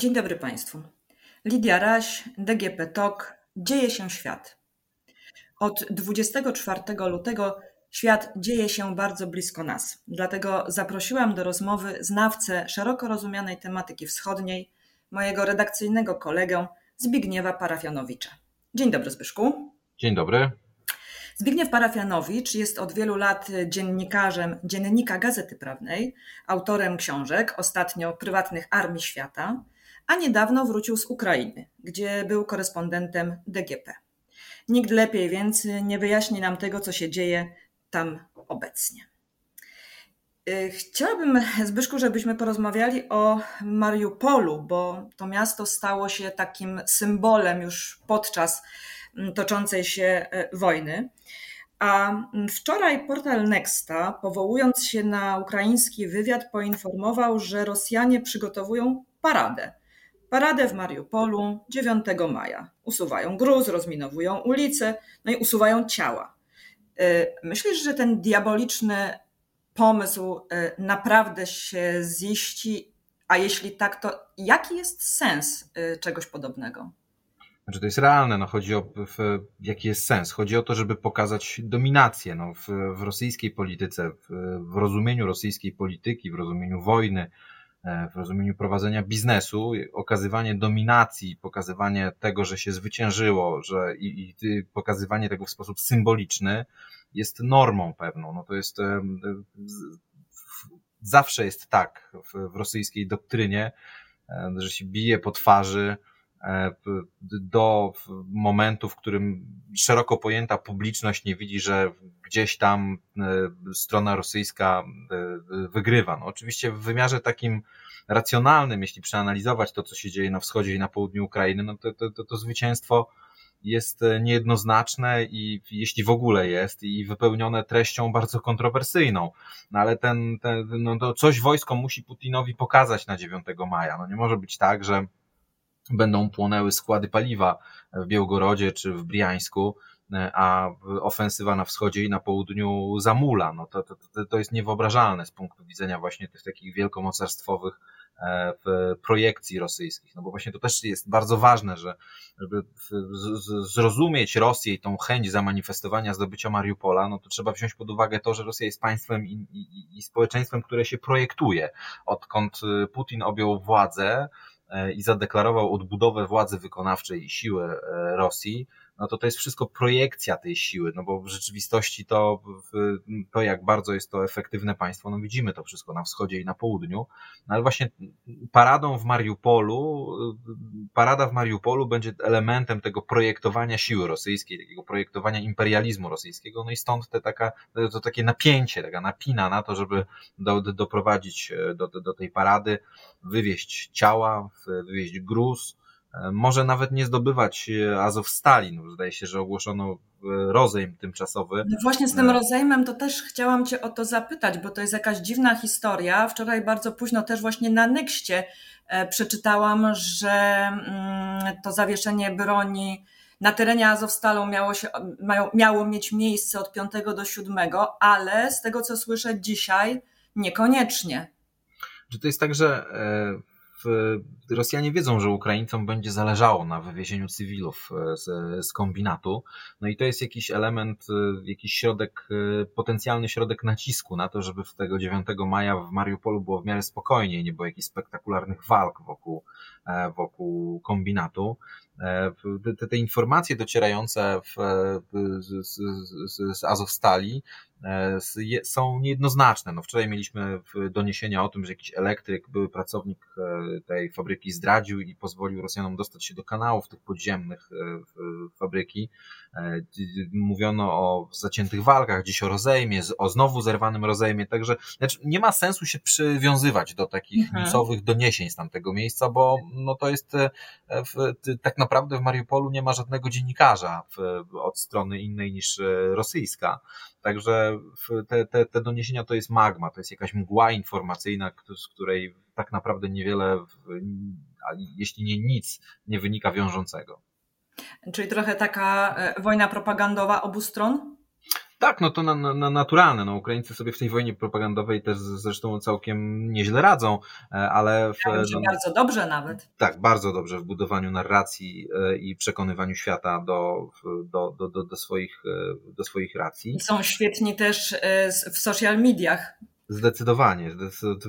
Dzień dobry Państwu. Lidia Raś, DGP TOK, Dzieje się świat. Od 24 lutego świat dzieje się bardzo blisko nas. Dlatego zaprosiłam do rozmowy znawcę szeroko rozumianej tematyki wschodniej, mojego redakcyjnego kolegę Zbigniewa Parafianowicza. Dzień dobry Zbyszku. Dzień dobry. Zbigniew Parafianowicz jest od wielu lat dziennikarzem Dziennika Gazety Prawnej, autorem książek, ostatnio prywatnych Armii Świata, a niedawno wrócił z Ukrainy, gdzie był korespondentem DGP. Nikt lepiej więc nie wyjaśni nam tego, co się dzieje tam obecnie. Y, chciałabym, Zbyszku, żebyśmy porozmawiali o Mariupolu, bo to miasto stało się takim symbolem już podczas mm, toczącej się y, wojny. A mm, wczoraj portal Nexta, powołując się na ukraiński wywiad, poinformował, że Rosjanie przygotowują paradę Paradę w Mariupolu 9 maja. Usuwają gruz, rozminowują ulice, no i usuwają ciała. Y, myślisz, że ten diaboliczny pomysł y, naprawdę się ziści? A jeśli tak, to jaki jest sens y, czegoś podobnego? Znaczy to jest realne, no chodzi o w, jaki jest sens. Chodzi o to, żeby pokazać dominację no, w, w rosyjskiej polityce, w, w rozumieniu rosyjskiej polityki, w rozumieniu wojny, w rozumieniu prowadzenia biznesu, okazywanie dominacji, pokazywanie tego, że się zwyciężyło, że i, i pokazywanie tego w sposób symboliczny jest normą pewną. No to jest zawsze jest tak w, w rosyjskiej doktrynie, e, że się bije po twarzy e, do momentu, w którym szeroko pojęta publiczność nie widzi, że gdzieś tam e, strona rosyjska e, wygrywa. No oczywiście w wymiarze takim racjonalnym, jeśli przeanalizować to, co się dzieje na wschodzie i na południu Ukrainy, no to, to, to, to zwycięstwo jest e, niejednoznaczne i jeśli w ogóle jest i wypełnione treścią bardzo kontrowersyjną. No ale ten, ten no to coś wojsko musi Putinowi pokazać na 9 maja. No nie może być tak, że będą płonęły składy paliwa w Białgorodzie czy w Briańsku, a ofensywa na wschodzie i na południu zamula. No to, to, to jest niewyobrażalne z punktu widzenia właśnie tych takich wielkomocarstwowych e, projekcji rosyjskich. No bo właśnie to też jest bardzo ważne, że żeby zrozumieć Rosję i tą chęć zamanifestowania zdobycia Mariupola, no to trzeba wziąć pod uwagę to, że Rosja jest państwem i, i, i społeczeństwem, które się projektuje. Odkąd Putin objął władzę e, i zadeklarował odbudowę władzy wykonawczej i siły e, Rosji, no to to jest wszystko projekcja tej siły, no bo w rzeczywistości to, to jak bardzo jest to efektywne państwo, no widzimy to wszystko na wschodzie i na południu, no ale właśnie paradą w Mariupolu, parada w Mariupolu będzie elementem tego projektowania siły rosyjskiej, takiego projektowania imperializmu rosyjskiego, no i stąd te taka, to takie napięcie, taka napina na to, żeby do, do, doprowadzić do, do, do tej parady, wywieźć ciała, wywieźć gruz, może nawet nie zdobywać e, Azov Stalin. Zdaje się, że ogłoszono e, rozejm tymczasowy. No właśnie z tym e, rozejmem to też chciałam Cię o to zapytać, bo to jest jakaś dziwna historia. Wczoraj bardzo późno też właśnie na Nexcie przeczytałam, że mm, to zawieszenie broni na terenie Azowstalu miało, się, miało mieć miejsce od 5 do 7, ale z tego co słyszę dzisiaj niekoniecznie. Że to jest tak, że Rosjanie wiedzą, że Ukraińcom będzie zależało na wywiezieniu cywilów e, z, z kombinatu. No i to jest jakiś element, e, jakiś środek, e, potencjalny środek nacisku na to, żeby w tego 9 maja w Mariupolu było w miarę spokojniej, nie było jakichś spektakularnych walk wokół, wokół kombinatu. Te, te informacje docierające w, z, z, z Azowstali E, są niejednoznaczne. No wczoraj mieliśmy doniesienia o tym, że jakiś elektryk, były pracownik e, tej fabryki zdradził i pozwolił Rosjanom dostać się do kanałów tych podziemnych e, fabryki. Mówiono o zaciętych walkach, dziś o rozejmie, o znowu zerwanym rozejmie, także znaczy nie ma sensu się przywiązywać do takich mhm. newsowych doniesień z tamtego miejsca, bo no to jest w, tak naprawdę w Mariupolu nie ma żadnego dziennikarza w, od strony innej niż rosyjska. Także te, te, te doniesienia to jest magma, to jest jakaś mgła informacyjna, z której tak naprawdę niewiele, jeśli nie nic, nie wynika wiążącego. Czyli trochę taka e, wojna propagandowa obu stron? Tak, no to na, na, naturalne. No, Ukraińcy sobie w tej wojnie propagandowej też zresztą całkiem nieźle radzą, e, ale. W, no, bardzo dobrze nawet. Tak, bardzo dobrze w budowaniu narracji e, i przekonywaniu świata do, do, do, do, do, swoich, do swoich racji. Są świetni też w social mediach. Zdecydowanie.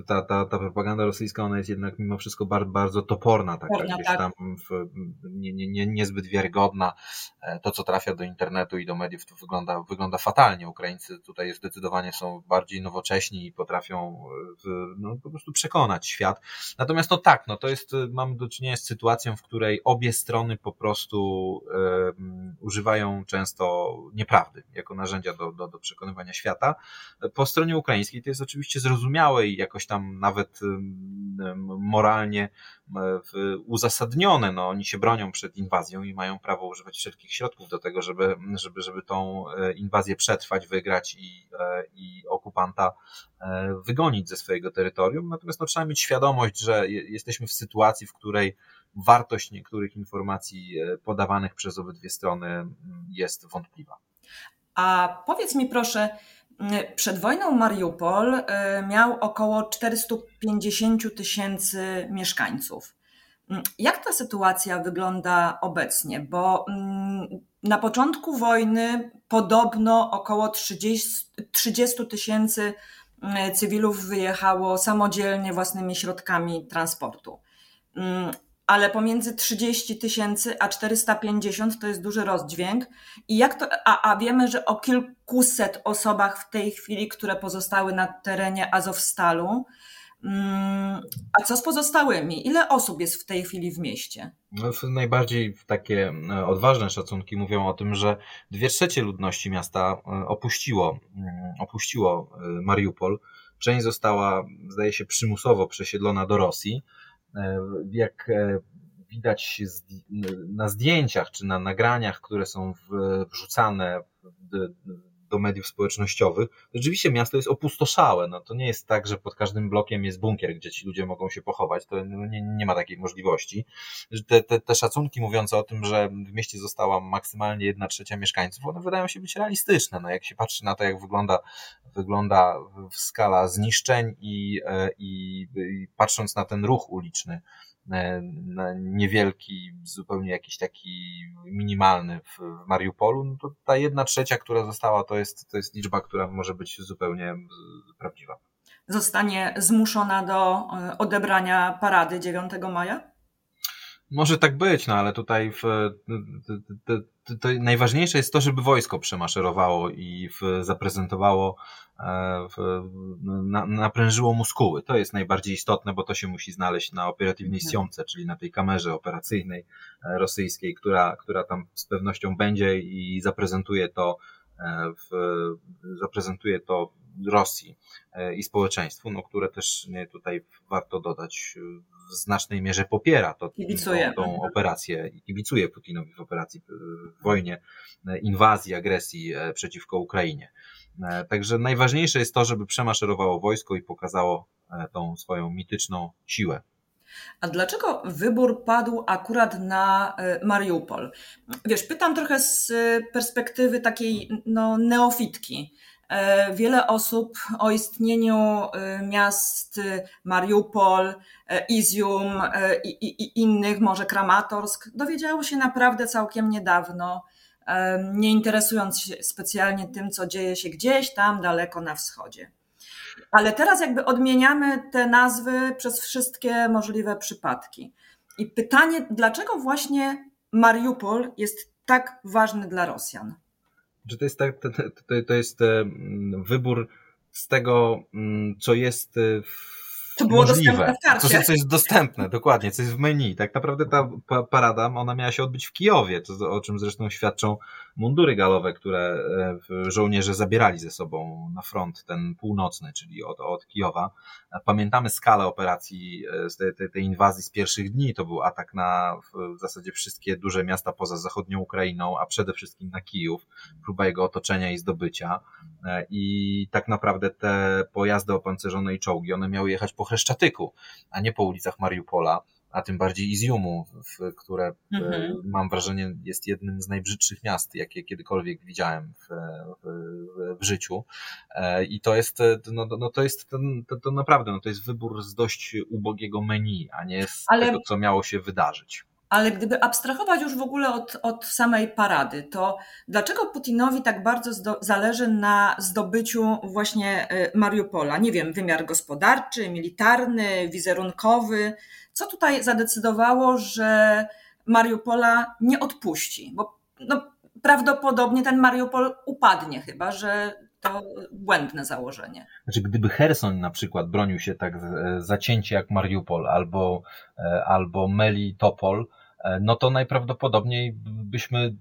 Ta, ta, ta propaganda rosyjska, ona jest jednak mimo wszystko bardzo, bardzo toporna, taka Porna, gdzieś tak. tam w, nie, nie, niezbyt wiarygodna. E, to, co trafia do internetu i do mediów, to wygląda, wygląda fatalnie. Ukraińcy tutaj zdecydowanie są bardziej nowocześni i potrafią w, no, po prostu przekonać świat. Natomiast no tak, no to jest, mamy do czynienia z sytuacją, w której obie strony po prostu um, używają często nieprawdy jako narzędzia do, do, do przekonywania świata. Po stronie ukraińskiej to jest oczywiście zrozumiałe i jakoś tam nawet moralnie uzasadnione. No, oni się bronią przed inwazją i mają prawo używać wszelkich środków do tego, żeby, żeby, żeby tą e, inwazję przetrwać, wygrać i, e, i okupanta e, wygonić ze swojego terytorium. Natomiast no, trzeba mieć świadomość, że jesteśmy w sytuacji, w której wartość niektórych informacji podawanych przez obydwie strony jest wątpliwa. A powiedz mi proszę, przed wojną Mariupol y, miał około 450 tysięcy mieszkańców. Mm, jak ta sytuacja wygląda obecnie? Bo mm, na początku wojny podobno około 30 tysięcy y, cywilów wyjechało samodzielnie własnymi środkami transportu. Ale pomiędzy 30 tysięcy a 450 to jest duży rozdźwięk. I jak to, a, a wiemy, że o kilkuset osobach w tej chwili, które pozostały na terenie Azowstalu. Mm, a co z pozostałymi? Ile osób jest w tej chwili w mieście? No, najbardziej takie e, odważne szacunki mówią o tym, że dwie trzecie ludności miasta e, opuściło, mm, opuściło e, Mariupol. Część została, zdaje się, przymusowo przesiedlona do Rosji jak e, widać na zdjęciach czy na nagraniach, które są wrzucane do mediów społecznościowych, rzeczywiście miasto jest opustoszałe. No, to nie jest tak, że pod każdym blokiem jest bunkier, gdzie ci ludzie mogą się pochować. To nie, nie ma takiej możliwości. Te, te, te szacunki mówiące o tym, że w mieście została maksymalnie jedna trzecia mieszkańców, one wydają się być realistyczne. No, jak się patrzy na to, jak wygląda, wygląda skala zniszczeń i, e, i, i patrząc na ten ruch uliczny, niewielki, zupełnie jakiś taki minimalny w, Mariupolu, no to ta jedna trzecia, która została, to jest, to jest liczba, która może być zupełnie prawdziwa. Zostanie zmuszona do e, odebrania parady 9 maja? Może tak być, no ale tutaj w, to, to, to najważniejsze jest to, żeby wojsko przemaszerowało i w, zaprezentowało E, na, naprężyło muskuły. To jest najbardziej istotne, bo to się musi znaleźć na operatywnej mhm. ściąmce, czyli na tej kamerze operacyjnej e, rosyjskiej, która, która tam z pewnością będzie i zaprezentuje to e, w, zaprezentuje to Rosji i społeczeństwu, no, które też tutaj warto dodać w znacznej mierze popiera to, tą, tą operację i kibicuje Putinowi w operacji w wojnie, inwazji, agresji przeciwko Ukrainie. E, także najważniejsze jest to, żeby przemaszerowało wojsko i pokazało e, tą swoją mityczną siłę. A dlaczego wybór padł akurat na e, Mariupol? Wiesz, pytam trochę z perspektywy takiej no, neofitki. Wiele osób o istnieniu miast Mariupol, Izium i, i, i innych, może Kramatorsk, dowiedziało się naprawdę całkiem niedawno nie interesując się specjalnie tym, co dzieje się gdzieś tam daleko na wschodzie. Ale teraz jakby odmieniamy te nazwy przez wszystkie możliwe przypadki. I pytanie, dlaczego właśnie Mariupol jest tak ważny dla Rosjan? Że to jest, tak, to, to, to jest wybór z tego, mm, co jest w to było możliwe. dostępne w karcie. Co, co jest dostępne, dokładnie, co jest w menu. Tak naprawdę ta parada, ona miała się odbyć w Kijowie, to, o czym zresztą świadczą mundury galowe, które e, żołnierze zabierali ze sobą na front, ten północny, czyli od, od Kijowa. Pamiętamy skalę operacji e, tej, tej, inwazji z pierwszych dni. To był atak na w zasadzie wszystkie duże miasta poza zachodnią Ukrainą, a przede wszystkim na Kijów, próba jego otoczenia i zdobycia. E, I tak naprawdę te pojazdy opancerzone i czołgi, one miały jechać po Chreszczatyku, a nie po ulicach Mariupola a tym bardziej Iziumu, które mhm. mam wrażenie jest jednym z najbrzydszych miast, jakie kiedykolwiek widziałem w, w, w życiu. I to jest, no, no to jest to, to, to naprawdę, no to jest wybór z dość ubogiego menu, a nie z Ale... tego, co miało się wydarzyć. Ale gdyby abstrahować już w ogóle od, od samej parady, to dlaczego Putinowi tak bardzo zdo, zależy na zdobyciu właśnie y, Mariupola? Nie wiem, wymiar gospodarczy, militarny, wizerunkowy. Co tutaj zadecydowało, że Mariupola nie odpuści? Bo no, prawdopodobnie ten Mariupol upadnie, chyba że to błędne założenie. Znaczy, gdyby Herson na przykład bronił się tak zacięcie jak Mariupol albo, e, albo Melitopol, E, no to najprawdopodobniej byśmy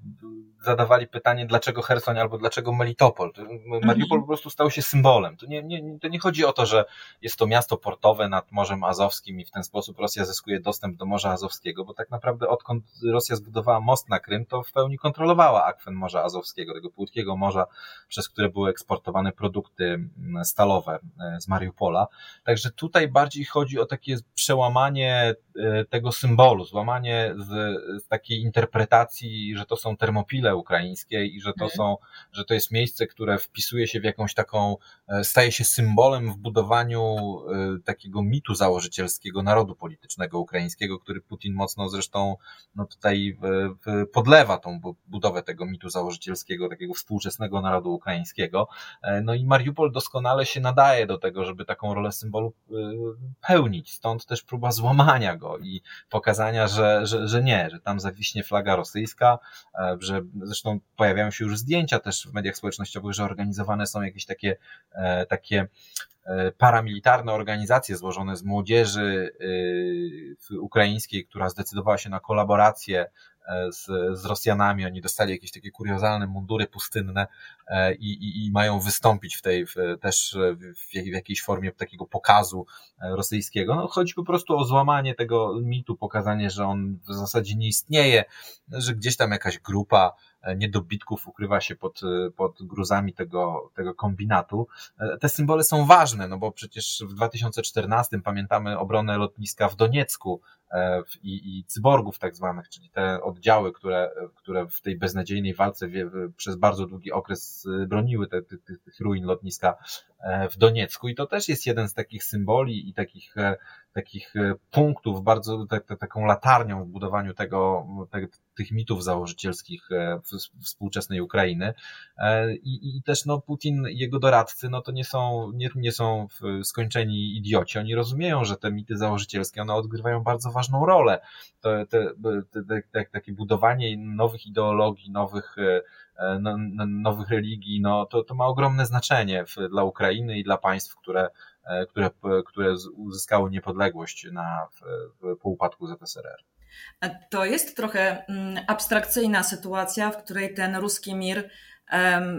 zadawali pytanie, dlaczego Hersoń albo dlaczego Melitopol. Mariupol mhm. po prostu stał się symbolem. To nie, nie, to nie chodzi o to, że jest to miasto portowe nad Morzem Azowskim i w ten sposób Rosja zyskuje dostęp do Morza Azowskiego, bo tak naprawdę odkąd Rosja zbudowała most na Krym, to w pełni kontrolowała akwen Morza Azowskiego, tego płytkiego morza, przez które były eksportowane produkty stalowe e, z Mariupola. Także tutaj bardziej chodzi o takie przełamanie e, tego symbolu, złamanie z, z takiej interpretacji, że to są termopile ukraińskie i że to mhm. są, że to jest miejsce, które wpisuje się w jakąś taką, e, staje się symbolem w budowaniu e, takiego mitu założycielskiego narodu politycznego ukraińskiego, który Putin mocno zresztą no tutaj podlewa tą budowę tego mitu założycielskiego, takiego współczesnego narodu ukraińskiego. E, no i Mariupol doskonale się nadaje do tego, żeby taką rolę symbolu pełnić. Stąd też próba złamania go i pokazania, że, że, że nie, że tam zawiśnie flaga rosyjska, że zresztą pojawiają się już zdjęcia też w mediach społecznościowych, że organizowane są jakieś takie, e, takie e, paramilitarne organizacje złożone z młodzieży e, ukraińskiej, która zdecydowała się na kolaborację z, z Rosjanami. Oni dostali jakieś takie kuriozalne mundury pustynne i, i, i mają wystąpić w tej w, też w, w jakiejś formie takiego pokazu rosyjskiego. No, chodzi po prostu o złamanie tego mitu, pokazanie, że on w zasadzie nie istnieje, że gdzieś tam jakaś grupa niedobitków ukrywa się pod, e, pod gruzami tego, tego kombinatu. E, te symbole są ważne, no bo przecież w 2014 pamiętamy obronę lotniska w Doniecku i, i cyborgów tak zwanych, czyli te oddziały, które, które w tej beznadziejnej walce przez bardzo długi okres broniły tych te, te, te ruin lotniska w Doniecku i to też jest jeden z takich symboli i takich takich e, punktów, bardzo taką latarnią w budowaniu tego, te, tych mitów założycielskich e, współczesnej Ukrainy. E, I, I, też no, Putin i jego doradcy no, to nie są, nie, nie są skończeni idioci. Oni rozumieją, że te mity założycielskie one odgrywają bardzo ważną rolę. Te, te, te, takie budowanie nowych ideologii, nowych no, nowych religii, no to, to ma ogromne znaczenie dla Ukrainy i dla państw, które E, które, które uzyskały niepodległość na, po upadku ZSRR. To jest trochę mm, abstrakcyjna sytuacja, w której ten ruski mir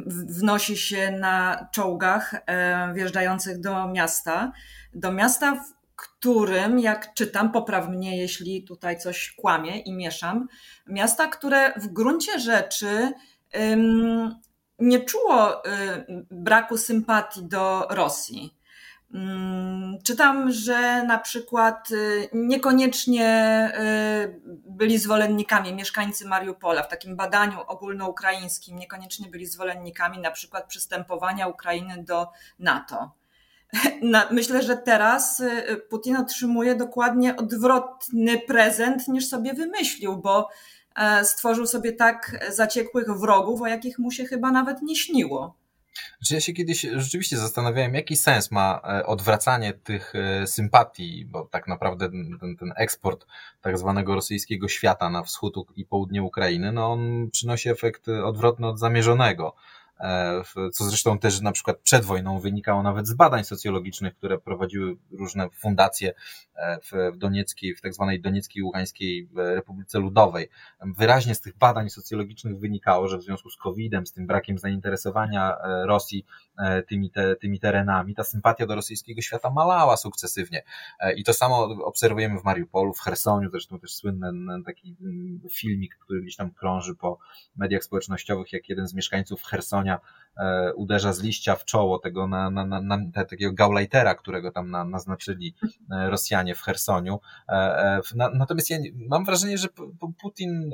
wnosi się na czołgach wjeżdżających do miasta. Do miasta, w którym, jak czytam, popraw mnie, jeśli tutaj coś kłamie i mieszam, miasta, które w gruncie rzeczy nie czuło y, braku sympatii do Rosji. Mm, czytam, że na przykład y, niekoniecznie y, byli zwolennikami mieszkańcy Mariupola w takim badaniu ogólnoukraińskim, niekoniecznie byli zwolennikami na przykład przystępowania Ukrainy do NATO. Myślę, że teraz y, Putin otrzymuje dokładnie odwrotny prezent niż sobie wymyślił, bo e, stworzył sobie tak zaciekłych wrogów, o jakich mu się chyba nawet nie śniło. Znaczy ja się kiedyś rzeczywiście zastanawiałem, jaki sens ma e, odwracanie tych e, sympatii, bo tak naprawdę ten, ten eksport tak zwanego rosyjskiego świata na wschód i południe Ukrainy, no on przynosi efekt odwrotny od zamierzonego. E, co zresztą też na przykład przed wojną wynikało nawet z badań socjologicznych, które prowadziły różne fundacje e, w Donieckiej, w tak zwanej Donieckiej Ługańskiej Republice Ludowej. Wyraźnie z tych badań socjologicznych wynikało, że w związku z COVID-em, z tym brakiem zainteresowania e, Rosji tymi, te, tymi terenami, ta sympatia do rosyjskiego świata malała sukcesywnie. I to samo obserwujemy w Mariupolu, w Chersoniu, zresztą też słynny taki filmik, który gdzieś tam krąży po mediach społecznościowych, jak jeden z mieszkańców Chersonia Rosja uderza z liścia w czoło tego na, na, na, na takiego Gauleitera, którego tam na, naznaczyli Rosjanie w Hersoniu. Natomiast ja mam wrażenie, że Putin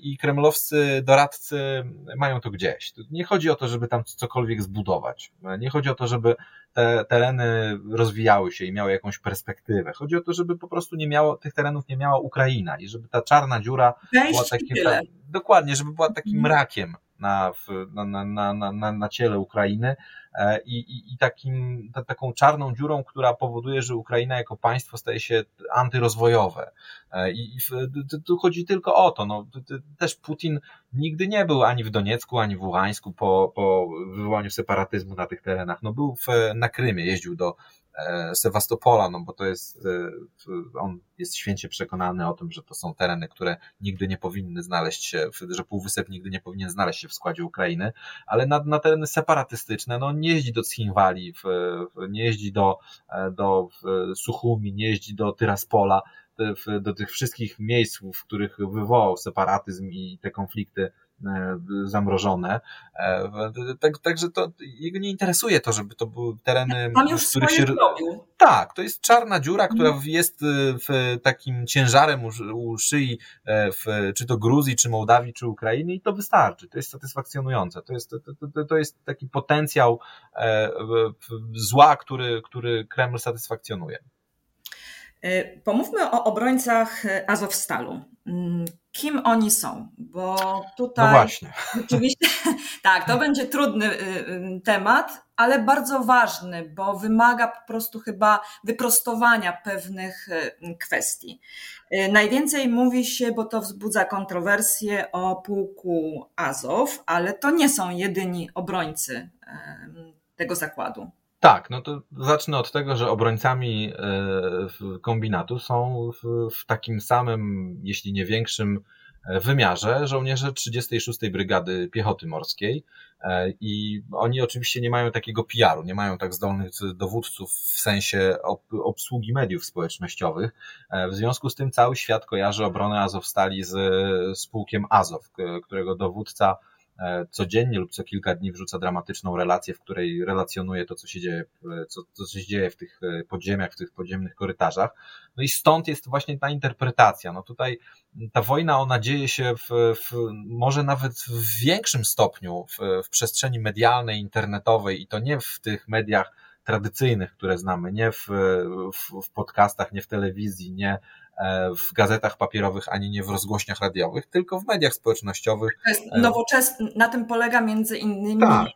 i kremlowscy doradcy mają to gdzieś. Nie chodzi o to, żeby tam cokolwiek zbudować. Nie chodzi o to, żeby te tereny rozwijały się i miały jakąś perspektywę. Chodzi o to, żeby po prostu nie miało, tych terenów nie miała Ukraina i żeby ta czarna dziura Wejść była takim, ta, dokładnie, żeby była takim mhm. mrakiem na, na, na, na, na, ciele Ukrainy e, i, i, i takim, ta, taką czarną dziurą, która powoduje, że Ukraina jako państwo staje się antyrozwojowe. E, I, i tu chodzi tylko o to. No, też Putin nigdy nie był ani w Doniecku, ani w Ługańsku po, po wywołaniu separatyzmu na tych terenach. No, był w, na Krymie, jeździł do Sewastopola, no bo to jest, e, on jest święcie przekonany o tym, że to są tereny, które nigdy nie powinny znaleźć się, że Półwysep nigdy nie powinien znaleźć się w składzie Ukrainy, ale na, na tereny separatystyczne, no nie jeździ do Cchinwali, nie jeździ do, e, do Suchumi, nie jeździ do Tyraspola, do tych wszystkich miejsc, w których wywołał separatyzm i te konflikty E, zamrożone. E, tak, także to jego nie interesuje to, żeby to były tereny, Tam już w których się. Robił. Tak, to jest czarna dziura, która mhm. jest e, w takim ciężarem u, u szyi, w, czy to Gruzji, czy Mołdawii, czy Ukrainy, i to wystarczy. To jest satysfakcjonujące. To jest, to, to, to jest taki potencjał zła, który, który Kreml satysfakcjonuje. Pomówmy o obrońcach Azowstalu. Mm, kim oni są, bo tutaj. No właśnie. Rzeczywiście, tak, to będzie trudny y, y, temat, ale bardzo ważny, bo wymaga po prostu chyba wyprostowania pewnych y, kwestii. Najwięcej mówi się, bo to wzbudza kontrowersje o pułku Azow, ale to nie są jedyni obrońcy tego zakładu. Tak, no to zacznę od tego, że obrońcami e, kombinatu są w takim samym, jeśli nie większym e, wymiarze żołnierze 36. Brygady Piechoty Morskiej e, i oni oczywiście nie mają takiego PR-u, nie mają tak zdolnych dowódców w sensie obsługi mediów społecznościowych. W związku z tym cały świat kojarzy obronę Azowstali z, pułkiem Azow, którego dowódca codziennie lub co kilka dni wrzuca dramatyczną relację, w której relacjonuje to, co się dzieje, co, co się dzieje w tych e, podziemiach, w tych podziemnych korytarzach. No i stąd jest właśnie ta interpretacja. No tutaj ta wojna, ona dzieje się w, w może nawet w większym stopniu w, w przestrzeni medialnej, internetowej i to nie w tych mediach tradycyjnych, które znamy, nie w, w, w podcastach, nie w telewizji, nie E, w gazetach papierowych, ani nie w rozgłośniach radiowych, tylko w mediach społecznościowych. To jest nowoczesne, na tym polega między innymi tak.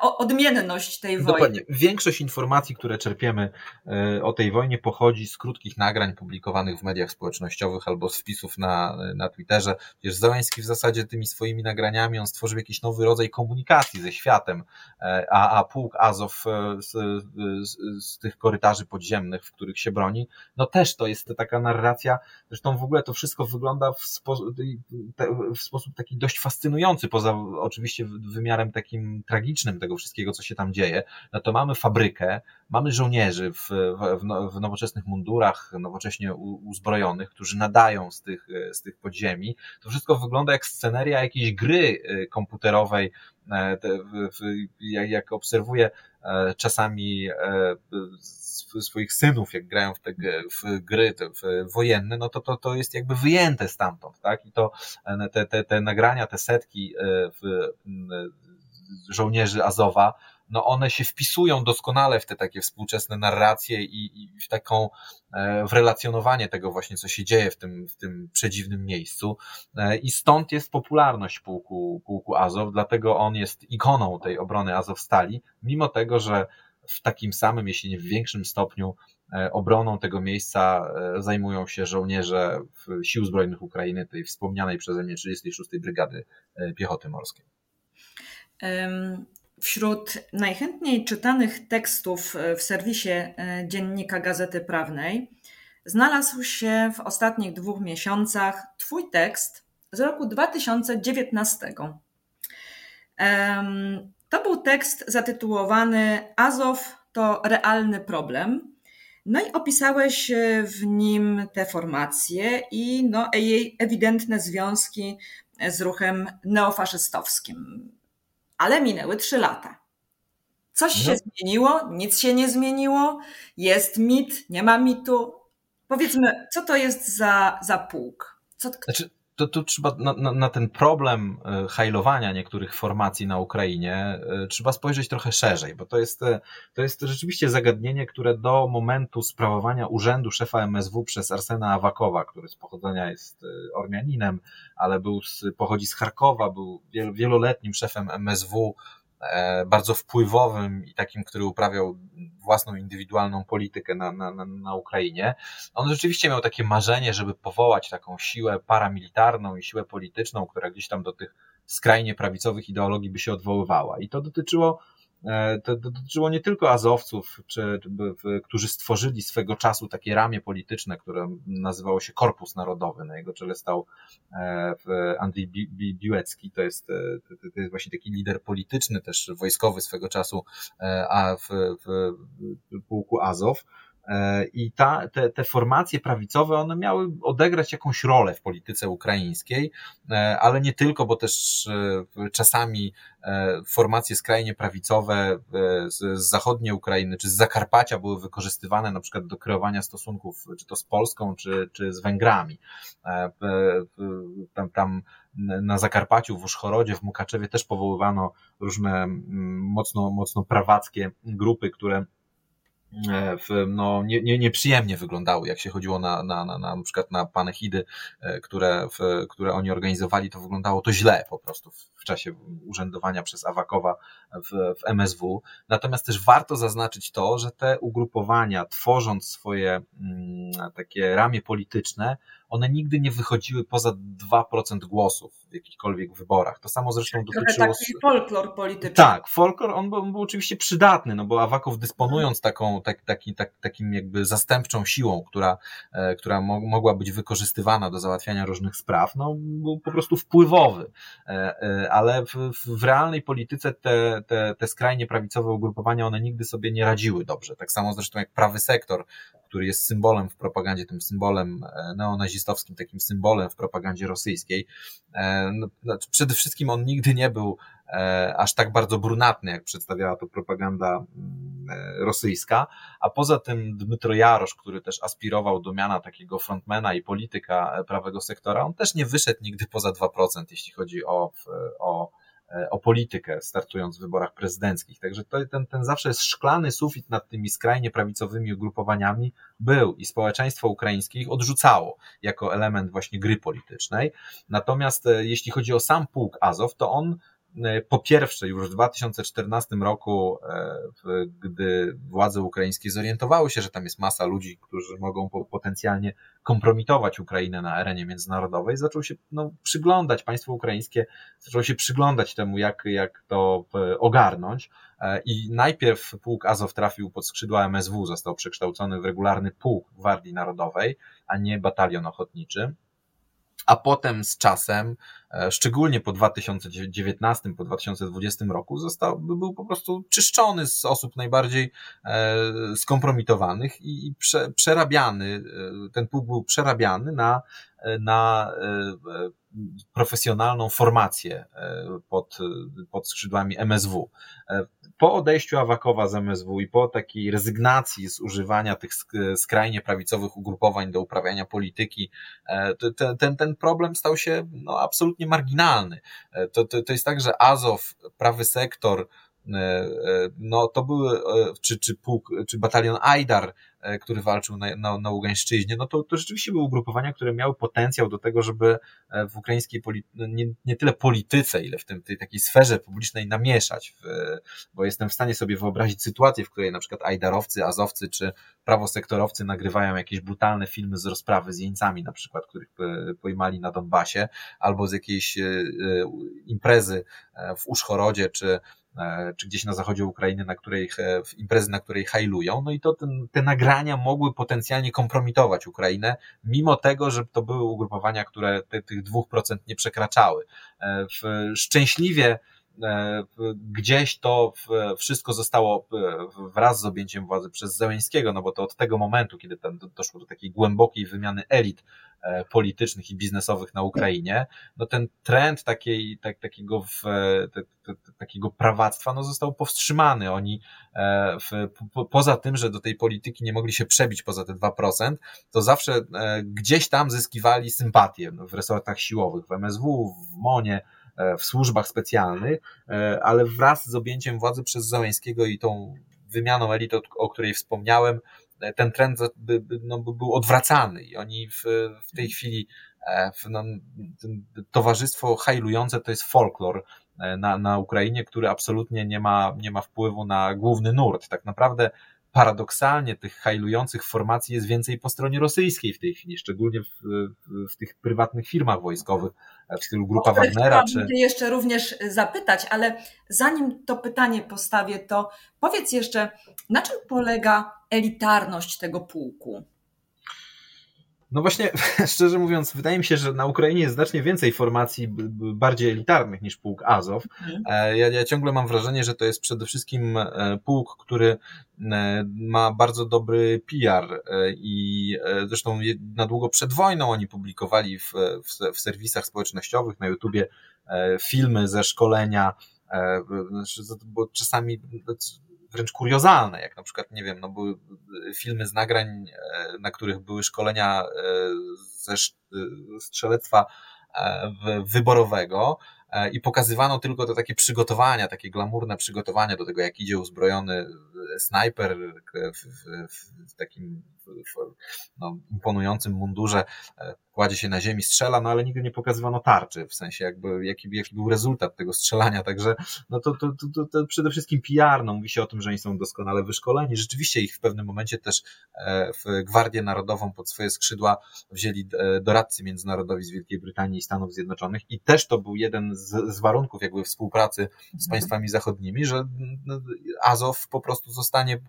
odmienność tej wojny. Dokładnie. Większość informacji, które czerpiemy e, o tej wojnie pochodzi z krótkich nagrań publikowanych w mediach społecznościowych albo z wpisów na, na Twitterze. Wiesz, Załęski w zasadzie tymi swoimi nagraniami on stworzył jakiś nowy rodzaj komunikacji ze światem, e, a, a pułk Azow z, z, z tych korytarzy podziemnych, w których się broni, no też to jest taka narracja Zresztą w ogóle to wszystko wygląda w, spo, w sposób taki dość fascynujący, poza oczywiście wymiarem takim tragicznym tego wszystkiego, co się tam dzieje. No to mamy fabrykę, mamy żołnierzy w, w, no, w nowoczesnych mundurach, nowocześnie uzbrojonych, którzy nadają z tych, z tych podziemi. To wszystko wygląda jak sceneria jakiejś gry y, komputerowej, e, jak, jak obserwuję czasami e, swoich synów, jak grają w te w gry te, w wojenne, no to, to to jest jakby wyjęte stamtąd, tak? I to te, te, te nagrania, te setki w, żołnierzy Azowa, no one się wpisują doskonale w te takie współczesne narracje i, i w taką, e, w relacjonowanie tego właśnie, co się dzieje w tym, w tym przedziwnym miejscu. E, I stąd jest popularność pułku, pułku Azow, dlatego on jest ikoną tej obrony Azowstali, mimo tego, że w takim samym, jeśli nie w większym stopniu, e, obroną tego miejsca zajmują się żołnierze Sił Zbrojnych Ukrainy, tej wspomnianej przeze mnie 36. Brygady Piechoty Morskiej. Wśród najchętniej czytanych tekstów e, w serwisie e, Dziennika Gazety Prawnej znalazł się w ostatnich dwóch miesiącach Twój tekst z roku 2019. To był tekst zatytułowany Azow to realny problem. No i opisałeś e, w nim te formacje i no, jej ewidentne związki z ruchem neofaszystowskim. Ale minęły trzy lata. Coś się zmieniło, nic się nie zmieniło, jest mit, nie ma mitu. Powiedzmy, co to jest za, za pułk? Co... Znaczy, to tu trzeba na, na, na, ten problem e, hajlowania niektórych formacji na Ukrainie e, trzeba spojrzeć trochę szerzej, bo to jest, e, to jest rzeczywiście zagadnienie, które do momentu sprawowania urzędu szefa MSW przez Arsena Awakowa, który z pochodzenia jest Ormianinem, ale był z, pochodzi z Charkowa, był wieloletnim szefem MSW, bardzo wpływowym i takim, który uprawiał własną indywidualną politykę na, na, na Ukrainie. On rzeczywiście miał takie marzenie, żeby powołać taką siłę paramilitarną i siłę polityczną, która gdzieś tam do tych skrajnie prawicowych ideologii by się odwoływała. I to dotyczyło E, to dotyczyło nie tylko Azowców, czy, którzy stworzyli swego czasu takie ramię polityczne, które nazywało się Korpus Narodowy. Na jego czele stał e, Andrzej Biłecki, to jest, e, to jest właśnie taki lider polityczny, też wojskowy swego czasu a w, w pułku Azow. E, I ta, te, te formacje prawicowe, one miały odegrać jakąś rolę w polityce ukraińskiej, e, ale nie tylko, bo też e, czasami formacje skrajnie prawicowe z, z zachodniej Ukrainy czy z Zakarpacia były wykorzystywane na przykład do kreowania stosunków czy to z Polską, czy, czy z Węgrami. Tam, tam na Zakarpaciu, w Uszchorodzie, w Mukaczewie też powoływano różne mocno, mocno prawackie grupy, które w, no, nie, nie, nieprzyjemnie wyglądały, jak się chodziło na, na, na, na, na przykład na panechidy, e, które, w, które oni organizowali, to wyglądało to źle po prostu w, w czasie urzędowania przez Awakowa w, w MSW. Natomiast też warto zaznaczyć to, że te ugrupowania, tworząc swoje mm, takie ramię polityczne, one nigdy nie wychodziły poza 2% głosów w jakichkolwiek wyborach. To samo zresztą dotyczyło... taki folklor polityczny. Tak, folklor, on był, on był oczywiście przydatny, no bo Awakow dysponując taką, tak, taki, tak, takim jakby zastępczą siłą, która, e, która mo mogła być wykorzystywana do załatwiania różnych spraw, no był po prostu wpływowy. E, e, ale w, w realnej polityce te, te, te skrajnie prawicowe ugrupowania, one nigdy sobie nie radziły dobrze. Tak samo zresztą jak prawy sektor, który jest symbolem w propagandzie, tym symbolem neonazistowskim, takim symbolem w propagandzie rosyjskiej. E, no, znaczy przede wszystkim on nigdy nie był e, aż tak bardzo brunatny, jak przedstawiała to propaganda mm, rosyjska, a poza tym Dmytro Jarosz, który też aspirował do miana takiego frontmana i polityka prawego sektora, on też nie wyszedł nigdy poza 2%, jeśli chodzi o, o E, o politykę, startując w wyborach prezydenckich. Także to, ten, ten zawsze jest szklany sufit nad tymi skrajnie prawicowymi ugrupowaniami był i społeczeństwo ukraińskie ich odrzucało jako element właśnie gry politycznej. Natomiast e, jeśli chodzi o sam pułk Azow, to on E, po pierwsze, już w 2014 roku, e, gdy władze ukraińskie zorientowały się, że tam jest masa ludzi, którzy mogą potencjalnie kompromitować Ukrainę na arenie międzynarodowej, zaczął się no, przyglądać, państwo ukraińskie zaczęło się przyglądać temu, jak, jak to e, ogarnąć. I najpierw pułk Azow trafił pod skrzydła MSW, został przekształcony w regularny pułk Gwardii Narodowej, a nie batalion ochotniczy a potem z czasem, e, szczególnie po 2019, po 2020 roku, został, był po prostu czyszczony z osób najbardziej e, skompromitowanych i przerabiany, e, ten pułk był przerabiany na, na profesjonalną formację pod, pod skrzydłami MSW po odejściu Awakowa z MSW i po takiej rezygnacji z używania tych skrajnie prawicowych ugrupowań do uprawiania polityki, e, ten, ten, ten problem stał się no, absolutnie marginalny. E, to, to, to jest tak, że Azow, prawy sektor, no to były, czy, czy, pułk, czy batalion Ajdar, E, który walczył na, na, na Ługańszczyźnie, no to, to rzeczywiście były ugrupowania, które miały potencjał do tego, żeby e, w ukraińskiej no nie, nie tyle polityce, ile w tym, tej takiej sferze publicznej namieszać, w, bo jestem w stanie sobie wyobrazić sytuację, w której na przykład ajdarowcy, azowcy czy prawosektorowcy nagrywają jakieś brutalne filmy z rozprawy z jeńcami na przykład, których pojmali na Donbasie, albo z jakiejś e, imprezy w Uszchorodzie, czy E, czy gdzieś na zachodzie Ukrainy, na której, w imprezy, na której hajlują, no i to ten, te nagrania mogły potencjalnie kompromitować Ukrainę, mimo tego, że to były ugrupowania, które te, tych 2% nie przekraczały. E, w, szczęśliwie gdzieś to wszystko zostało wraz z objęciem władzy przez Zełęńskiego, no bo to od tego momentu, kiedy tam doszło do takiej głębokiej wymiany elit E, politycznych i biznesowych na Ukrainie, no ten trend takiej, tak, takiego, w, te, takiego prawactwa no został powstrzymany. Oni e, w, po, poza tym, że do tej polityki nie mogli się przebić poza te 2%, to zawsze e, gdzieś tam zyskiwali sympatię no, w resortach siłowych, w MSW, w MONie, w służbach specjalnych, ale wraz z objęciem władzy przez Załęskiego i tą wymianą elit, o, której wspomniałem, ten trend by, no, by był odwracany i oni w, w tej chwili e, w, no, towarzystwo hajlujące to jest folklor e, na, na Ukrainie, który absolutnie nie ma, nie ma wpływu na główny nurt. Tak naprawdę paradoksalnie tych hajlujących formacji jest więcej po stronie rosyjskiej w tej chwili, szczególnie w, w, tych prywatnych firmach wojskowych, w stylu Grupa o Wagnera. Czy... jeszcze również zapytać, ale zanim to pytanie postawię, to powiedz jeszcze, na czym polega elitarność tego pułku? No właśnie, szczerze mówiąc, wydaje mi się, że na Ukrainie jest znacznie więcej formacji bardziej elitarnych niż pułk Azow. Mhm. E, ja, ja ciągle mam wrażenie, że to jest przede wszystkim e, pułk, który e, ma bardzo dobry PR i zresztą na długo przed wojną oni publikowali w, w, w serwisach społecznościowych na YouTubie filmy ze szkolenia, znaczy, bo czasami wręcz kuriozalne, jak na przykład, nie wiem, no były filmy z nagrań, e, na których były szkolenia e, ze e, strzelectwa wyborowego i pokazywano tylko te takie przygotowania, takie glamurne przygotowania do tego, jak idzie uzbrojony snajper w, w, w takim w, no, imponującym mundurze kładzie się na ziemi, strzela, no ale nigdy nie pokazywano tarczy, w sensie jakby jaki, jaki był rezultat tego strzelania, także no to, to, to, to przede wszystkim PR, no mówi się o tym, że oni są doskonale wyszkoleni, rzeczywiście ich w pewnym momencie też e, w Gwardię Narodową pod swoje skrzydła wzięli e, doradcy międzynarodowi z Wielkiej Brytanii i Stanów Zjednoczonych i też to był jeden z, z warunków jakby współpracy z mhm. państwami zachodnimi, że Azow po prostu zostanie e,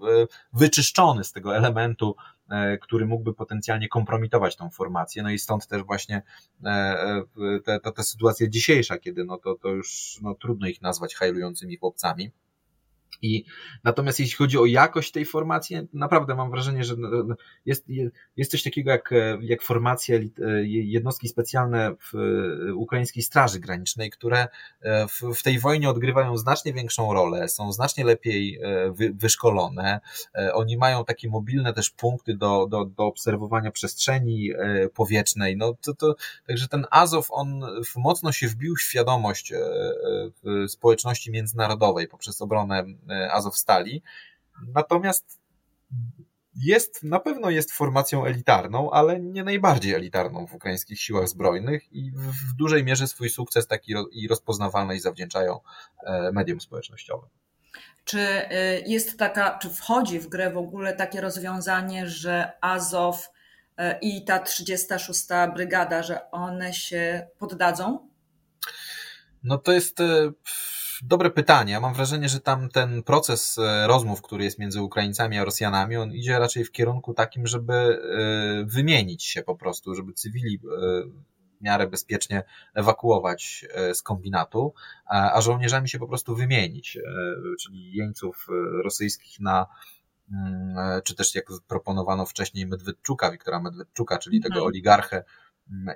wyczyszczony z tego elementu E, który mógłby potencjalnie kompromitować tą formację. No i stąd też właśnie e, e, ta, ta, ta sytuacja dzisiejsza, kiedy no to, to już no, trudno ich nazwać hajlującymi chłopcami. I natomiast jeśli chodzi o jakość tej formacji, naprawdę mam wrażenie, że jest, jest coś takiego jak, jak formacje, jednostki specjalne w ukraińskiej Straży Granicznej, które w, w tej wojnie odgrywają znacznie większą rolę, są znacznie lepiej e, wy, wyszkolone. E, oni mają takie mobilne też punkty do, do, do obserwowania przestrzeni e, powietrznej. No to, to, także ten Azow, on mocno się wbił w świadomość społeczności międzynarodowej poprzez obronę E, Azowstali. Natomiast jest, na pewno jest formacją elitarną, ale nie najbardziej elitarną w ukraińskich siłach zbrojnych i w dużej mierze swój sukces taki i rozpoznawalność zawdzięczają e, mediom społecznościowym. Czy e, jest taka, czy wchodzi w grę w ogóle takie rozwiązanie, że Azow i ta 36. brygada, że one się poddadzą? No to jest dobre pytanie. Ja mam wrażenie, że tam ten proces e, rozmów, który jest między Ukraińcami a Rosjanami, on idzie raczej w kierunku takim, żeby e, wymienić się po prostu, żeby cywili e, w miarę bezpiecznie ewakuować z kombinatu, a żołnierzami się po prostu wymienić, czyli jeńców rosyjskich na mm, czy też jak proponowano wcześniej Medwedczuka, Wiktora Medwedczuka, czyli tego mhm. oligarchę,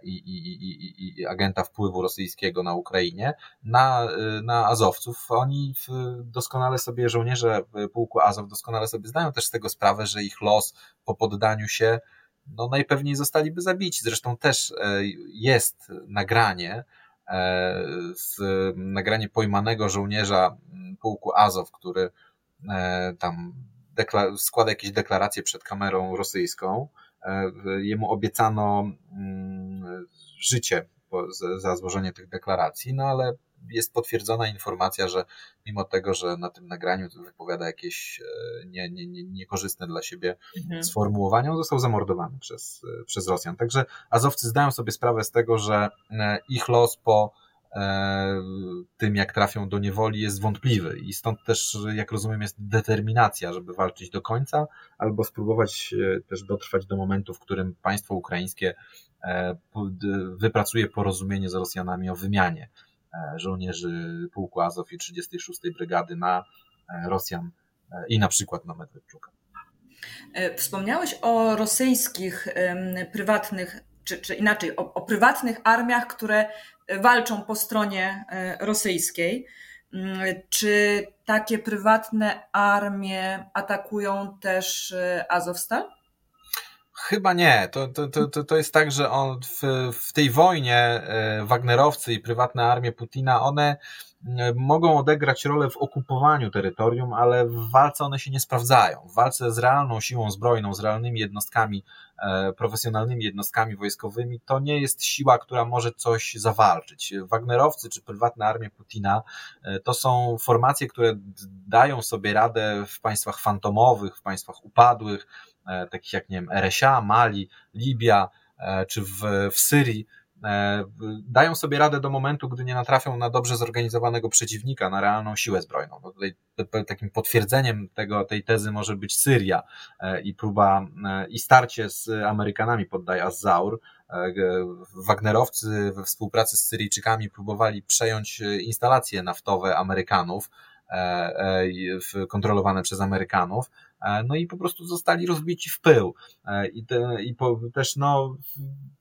i, i, i, i agenta wpływu rosyjskiego na Ukrainie, na, na Azowców. Oni doskonale sobie, żołnierze pułku Azow doskonale sobie zdają też z tego sprawę, że ich los po poddaniu się no najpewniej zostaliby zabici. Zresztą też e, jest nagranie, e, z, nagranie pojmanego żołnierza pułku Azow, który e, tam składa jakieś deklaracje przed kamerą rosyjską, E, jemu obiecano mm, życie za złożenie tych deklaracji, no ale jest potwierdzona informacja, że mimo tego, że na tym nagraniu wypowiada jakieś e, nie, nie, nie, niekorzystne dla siebie mhm. sformułowania, on został zamordowany przez, e, przez Rosjan. Także Azowcy zdają sobie sprawę z tego, że ich los po E, tym, jak trafią do niewoli, jest wątpliwy. I stąd też, jak rozumiem, jest determinacja, żeby walczyć do końca, albo spróbować e, też dotrwać do momentu, w którym państwo ukraińskie e, wypracuje porozumienie z Rosjanami o wymianie żołnierzy pułku Azow i 36 Brygady na Rosjan i na przykład na Medwedczuka. Wspomniałeś o rosyjskich prywatnych, czy, czy inaczej, o, o prywatnych armiach, które walczą po stronie rosyjskiej. Mm, czy takie prywatne armie atakują też Azowstal? Chyba nie. To, to, to, to jest tak, że on w, w tej wojnie e, Wagnerowcy i prywatne armie Putina, one e, mogą odegrać rolę w okupowaniu terytorium, ale w walce one się nie sprawdzają. W walce z realną siłą zbrojną, z realnymi jednostkami, e, profesjonalnymi jednostkami wojskowymi, to nie jest siła, która może coś zawalczyć. Wagnerowcy czy prywatne armie Putina to są formacje, które dają sobie radę w państwach fantomowych, w państwach upadłych, E, takich jak nie wiem, RSA, Mali, Libia e, czy w, w Syrii, e, dają sobie radę do momentu, gdy nie natrafią na dobrze zorganizowanego przeciwnika, na realną siłę zbrojną. No tutaj takim potwierdzeniem tego, tej tezy może być Syria i próba i starcie z Amerykanami pod Az-Zaur. Wagnerowcy we współpracy z Syryjczykami próbowali przejąć instalacje naftowe Amerykanów, kontrolowane przez Amerykanów. E, no i po prostu zostali rozbici w pył. E, I, te, i po, też no,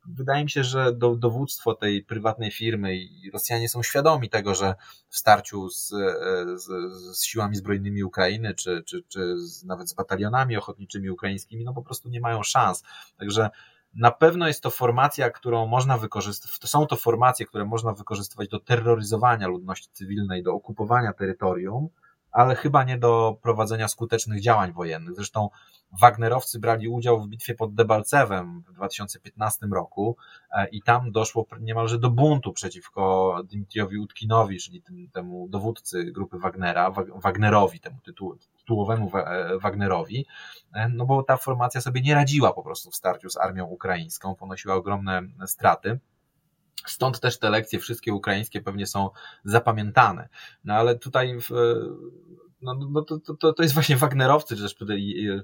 wydaje mi się, że do, dowództwo tej prywatnej firmy i Rosjanie są świadomi tego, że w starciu z, z, z siłami zbrojnymi Ukrainy, czy, czy, czy nawet z batalionami ochotniczymi ukraińskimi, no po prostu nie mają szans. Także na pewno jest to formacja, którą można wykorzystywać, to są to formacje, które można wykorzystywać do terroryzowania ludności cywilnej, do okupowania terytorium, ale chyba nie do prowadzenia skutecznych działań wojennych. Zresztą Wagnerowcy brali udział w bitwie pod Debalcewem w 2015 roku e, i tam doszło niemalże do buntu przeciwko Dmitriowi Utkinowi, czyli tym, temu dowódcy grupy Wagnera, Wagnerowi, temu tytuł, tytułowemu e, Wagnerowi, e, no bo ta formacja sobie nie radziła po prostu w starciu z armią ukraińską, ponosiła ogromne straty. Stąd też te lekcje wszystkie ukraińskie pewnie są zapamiętane. No ale tutaj w, no, no to, to, to jest właśnie Wagnerowcy, czy też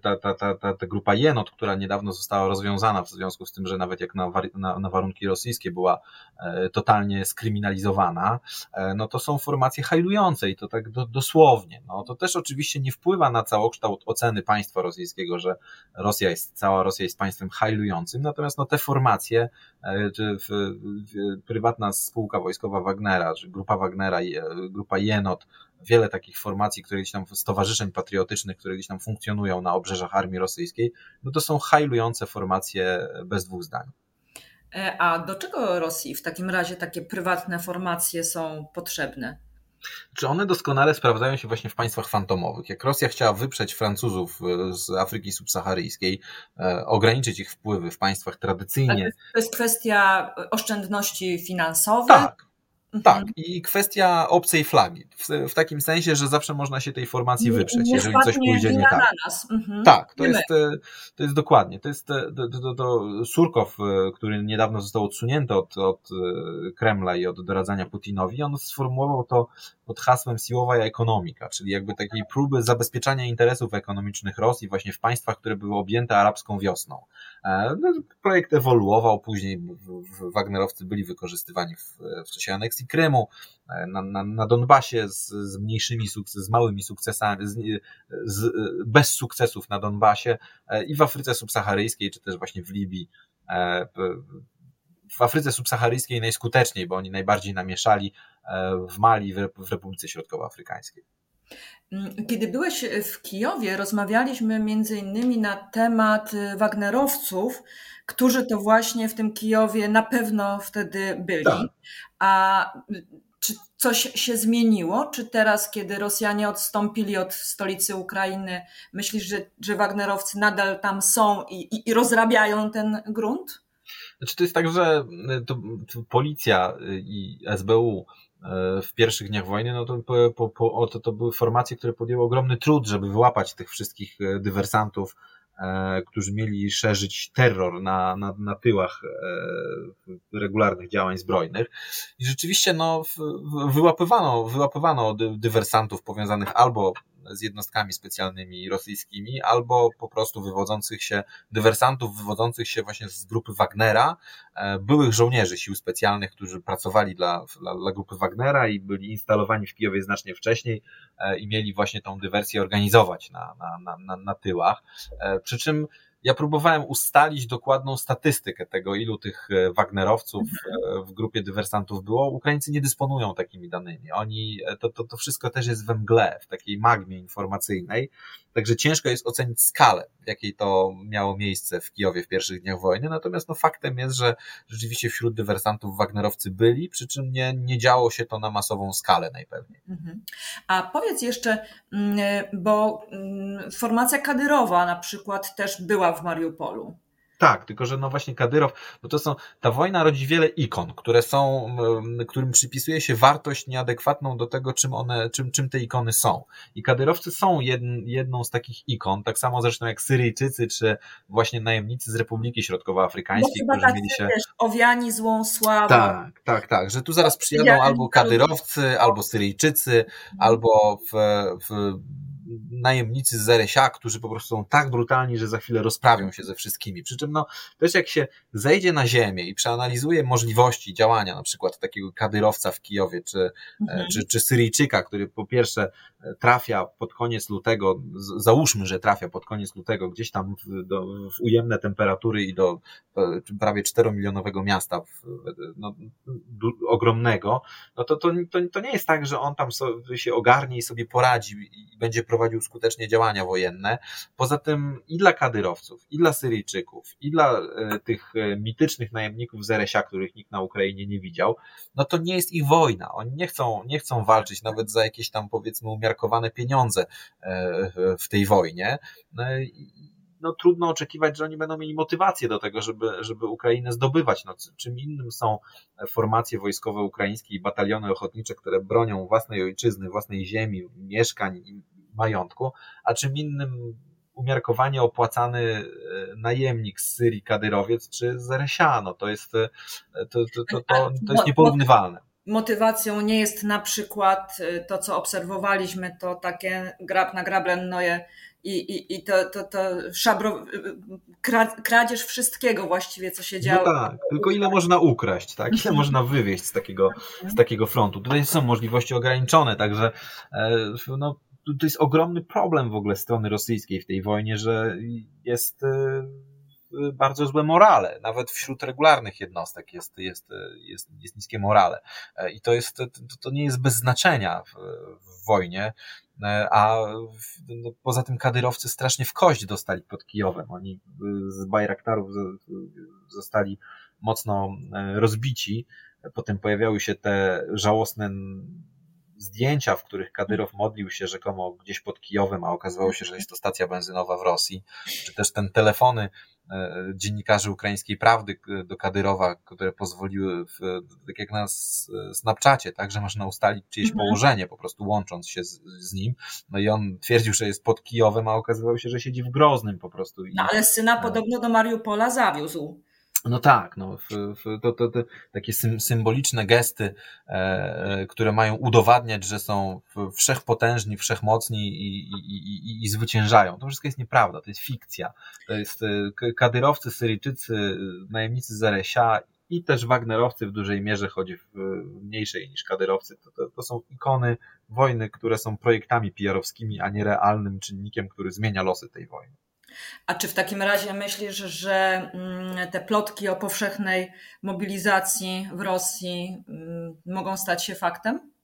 ta, ta, ta, ta, ta grupa Jenot, która niedawno została rozwiązana w związku z tym, że nawet jak na, na, na warunki rosyjskie była e, totalnie skryminalizowana, e, no to są formacje hajlujące i to tak do, dosłownie. No, to też oczywiście nie wpływa na całokształt oceny państwa rosyjskiego, że Rosja jest, cała Rosja jest państwem hajlującym, natomiast no, te formacje, e, czy w, w, prywatna spółka wojskowa Wagnera, czy grupa Wagnera, grupa Jenot, wiele takich formacji, które gdzieś tam, stowarzyszeń patriotycznych, które gdzieś tam funkcjonują na obrzeżach armii rosyjskiej, no to są hajlujące formacje bez dwóch zdań. E, a do czego Rosji w takim razie takie prywatne formacje są potrzebne? Czy one doskonale sprawdzają się właśnie w państwach fantomowych? Jak Rosja chciała wyprzeć Francuzów e, z Afryki subsaharyjskiej, e, ograniczyć ich wpływy w państwach tradycyjnie. To jest kwestia oszczędności finansowych? Tak, tak, mhm. i kwestia obcej flagi. W, w, takim sensie, że zawsze można się tej formacji wyprzeć, nie, jeżeli coś pójdzie nie tak. Mhm. Tak, to jest, e, to jest dokładnie. To jest to, to, to Surkow, e, który niedawno został odsunięty od, od e, Kremla i od doradzania Putinowi, on sformułował to pod hasłem siłowa ekonomika, czyli jakby takiej próby zabezpieczania interesów ekonomicznych Rosji właśnie w państwach, które były objęte arabską wiosną. No, projekt ewoluował, później Wagnerowcy byli wykorzystywani w, w czasie aneksji Krymu, e, na, na, na Donbasie z, z mniejszymi sukcesami, z małymi sukcesami, z, z, bez sukcesów na Donbasie e, i w Afryce subsaharyjskiej, czy też właśnie w Libii. E, w Afryce subsaharyjskiej najskuteczniej, bo oni najbardziej namieszali w Mali, w Republice Środkowoafrykańskiej. Mm, kiedy byłeś w Kijowie, rozmawialiśmy między innymi na temat Wagnerowców, którzy to właśnie w tym Kijowie na pewno wtedy byli. Tak. A czy coś się zmieniło? Czy teraz, kiedy Rosjanie odstąpili od stolicy Ukrainy, myślisz, że, że Wagnerowcy nadal tam są i, i, i rozrabiają ten grunt? Znaczy to jest tak, że to, to policja i SBU e, w pierwszych dniach wojny, no to, po, po, to, to były formacje, które podjęły ogromny trud, żeby wyłapać tych wszystkich e, dywersantów, E, którzy mieli szerzyć terror na, na, na tyłach e, regularnych działań zbrojnych. I rzeczywiście no, wyłapywano, wyłapywano dywersantów powiązanych albo z jednostkami specjalnymi rosyjskimi, albo po prostu wywodzących się, dywersantów wywodzących się właśnie z grupy Wagnera, e, byłych żołnierzy sił specjalnych, którzy pracowali dla, dla, dla grupy Wagnera i byli instalowani w Kijowie znacznie wcześniej i mieli właśnie tą dywersję organizować na, na, na, na tyłach. Przy czym ja próbowałem ustalić dokładną statystykę tego, ilu tych e, Wagnerowców mhm. e, w grupie dywersantów było. Ukraińcy nie dysponują takimi danymi. Oni, e, to, to, to wszystko też jest we mgle, w takiej magmie informacyjnej. Także ciężko jest ocenić skalę, w jakiej to miało miejsce w Kijowie w pierwszych dniach wojny. Natomiast no, faktem jest, że rzeczywiście wśród dywersantów Wagnerowcy byli, przy czym nie, nie działo się to na masową skalę najpewniej. Mhm. A powiedz jeszcze, mm, bo mm, formacja kadyrowa na przykład też była w Mariupolu. Tak, tylko że no właśnie Kadyrow, bo to są, ta wojna rodzi wiele ikon, które są, którym przypisuje się wartość nieadekwatną do tego, czym one, czym, czym te ikony są. I Kadyrowcy są jedną z takich ikon, tak samo zresztą jak Syryjczycy, czy właśnie najemnicy z Republiki Środkowoafrykańskiej, no, którzy mieli się... Wiesz, owiani złą sławą. Tak, tak, tak, że tu zaraz przyjadą albo Kadyrowcy, albo Syryjczycy, mhm. albo w, w najemnicy z Zeresia, którzy po prostu są tak brutalni, że za chwilę rozprawią się ze wszystkimi. Przy czym no, też jak się zejdzie na ziemię i przeanalizuje możliwości działania na przykład takiego kadyrowca w Kijowie, czy, mhm. czy, czy Syryjczyka, który po pierwsze trafia pod koniec lutego, załóżmy, że trafia pod koniec lutego gdzieś tam w, do, w ujemne temperatury i do e, prawie 4-milionowego miasta no, ogromnego, no to, to, to, to nie jest tak, że on tam sobie się ogarnie i sobie poradzi i będzie prowadził skutecznie działania wojenne. Poza tym i dla kadyrowców, i dla Syryjczyków, i dla e, tych e, mitycznych najemników z Eresia, których nikt na Ukrainie nie widział, no to nie jest ich wojna. Oni nie chcą, nie chcą walczyć nawet za jakieś tam powiedzmy umiarkowane pieniądze e, w tej wojnie. No, no, trudno oczekiwać, że oni będą mieli motywację do tego, żeby, żeby Ukrainę zdobywać. No, czym innym są formacje wojskowe ukraińskie i bataliony ochotnicze, które bronią własnej ojczyzny, własnej ziemi, mieszkań majątku, a czym innym umiarkowanie opłacany e, najemnik z Syrii, Kadyrowiec czy z Resiano. To jest, to, to, to, to, to jest nieporównywalne motywacją nie jest na przykład to, co obserwowaliśmy, to takie grab na grablennoje i, i, i to, to, to szabro, kradzież wszystkiego właściwie, co się działo. No tak, tylko ile można ukraść, tak? Ile można wywieźć z takiego, z takiego frontu. Tutaj są możliwości ograniczone, także no, to jest ogromny problem w ogóle strony rosyjskiej w tej wojnie, że jest e, bardzo złe morale. Nawet wśród regularnych jednostek jest, jest, jest, jest niskie morale. E, I to, jest, to, to nie jest bez znaczenia w, w wojnie. E, a no, poza tym kadyrowcy strasznie w kość dostali pod Kijowem. Oni z Bajraktarów zostali mocno rozbici. Potem pojawiały się te żałosne zdjęcia, w których Kadyrow modlił się rzekomo gdzieś pod Kijowem, a okazywało się, że jest to stacja benzynowa w Rosji, czy też ten telefony e, dziennikarzy ukraińskiej prawdy do Kadyrowa, które pozwoliły, w, tak jak na Snapchacie, tak, że można ustalić czyjeś mhm. położenie, po prostu łącząc się z, z, nim. No i on twierdził, że jest pod Kijowem, a okazywało się, że siedzi w Groznym po prostu. I, no ale syna no. podobno do Mariupola zawiózł. No tak, no, to, to, to, takie symboliczne gesty, e, e, które mają udowadniać, że są wszechpotężni, wszechmocni i, i, i, i zwyciężają. To wszystko jest nieprawda, to jest fikcja. To jest e, kadyrowcy, Syryjczycy, najemnicy Zeresia i też Wagnerowcy w dużej mierze, choć w mniejszej niż kadyrowcy, to, to, to są ikony wojny, które są projektami PR-owskimi, a nie realnym czynnikiem, który zmienia losy tej wojny. A czy w takim razie myślisz, że mm, te plotki o powszechnej mobilizacji w Rosji mm, mogą stać się faktem?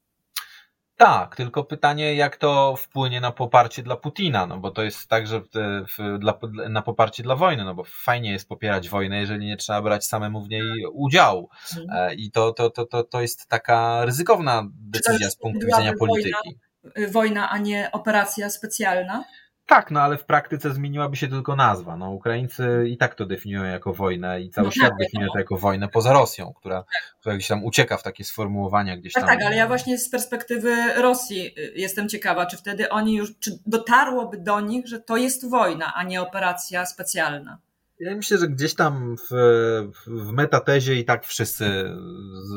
Tak, tylko pytanie, jak to wpłynie na poparcie dla Putina, no bo to jest tak, że w, w, dla, na poparcie dla wojny, no bo fajnie jest popierać wojnę, jeżeli nie trzeba brać samemu w niej udziału. Mhm. E, I to, to, to, to, to jest taka ryzykowna decyzja z punktu widzenia polityki. Wojna, wojna, a nie operacja specjalna? Tak, no ale w praktyce zmieniłaby się tylko nazwa. No, Ukraińcy i tak to definiują jako wojnę i cały no świat tak, definiuje to jako wojnę poza Rosją, która, która gdzieś tam ucieka w takie sformułowania gdzieś tak, tam. Tak, ale ja właśnie z perspektywy Rosji y, jestem ciekawa, czy wtedy oni już, czy dotarłoby do nich, że to jest wojna, a nie operacja specjalna. Ja myślę, że gdzieś tam w, w metatezie i tak wszyscy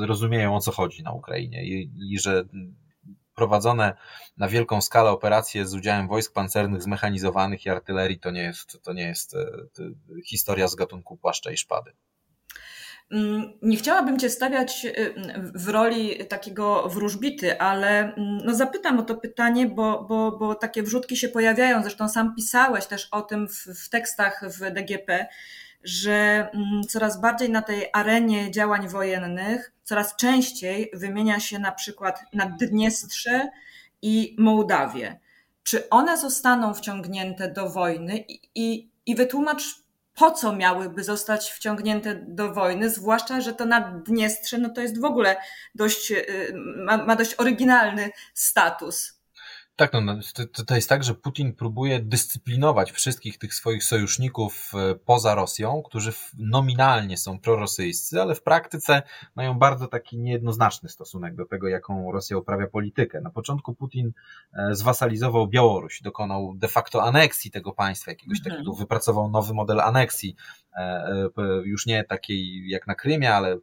rozumieją o co chodzi na Ukrainie i, i że prowadzone na wielką skalę operacje z udziałem wojsk pancernych, zmechanizowanych i artylerii to nie jest, to nie jest e, to historia z gatunku płaszcza i szpady. Mm, nie chciałabym Cię stawiać y, w roli takiego wróżbity, ale mm, no zapytam o to pytanie, bo, bo, bo takie wrzutki się pojawiają. Zresztą sam pisałeś też o tym w, w tekstach w DGP, że mm, coraz bardziej na tej arenie działań wojennych, coraz częściej wymienia się na przykład Naddniestrze i Mołdawię. Czy one zostaną wciągnięte do wojny i, i, i wytłumacz, po co miałyby zostać wciągnięte do wojny, zwłaszcza, że to Naddniestrze no to jest w ogóle dość, y, ma, ma dość oryginalny status. Tak, no, no to, to jest tak, że Putin próbuje dyscyplinować wszystkich tych swoich sojuszników e, poza Rosją, którzy nominalnie są prorosyjscy, ale w praktyce mają bardzo taki niejednoznaczny stosunek do tego, jaką Rosja uprawia politykę. Na początku Putin e, zwasalizował Białoruś, dokonał de facto aneksji tego państwa, jakiegoś mhm. takiego, wypracował nowy model aneksji, e, już nie takiej jak na Krymie, ale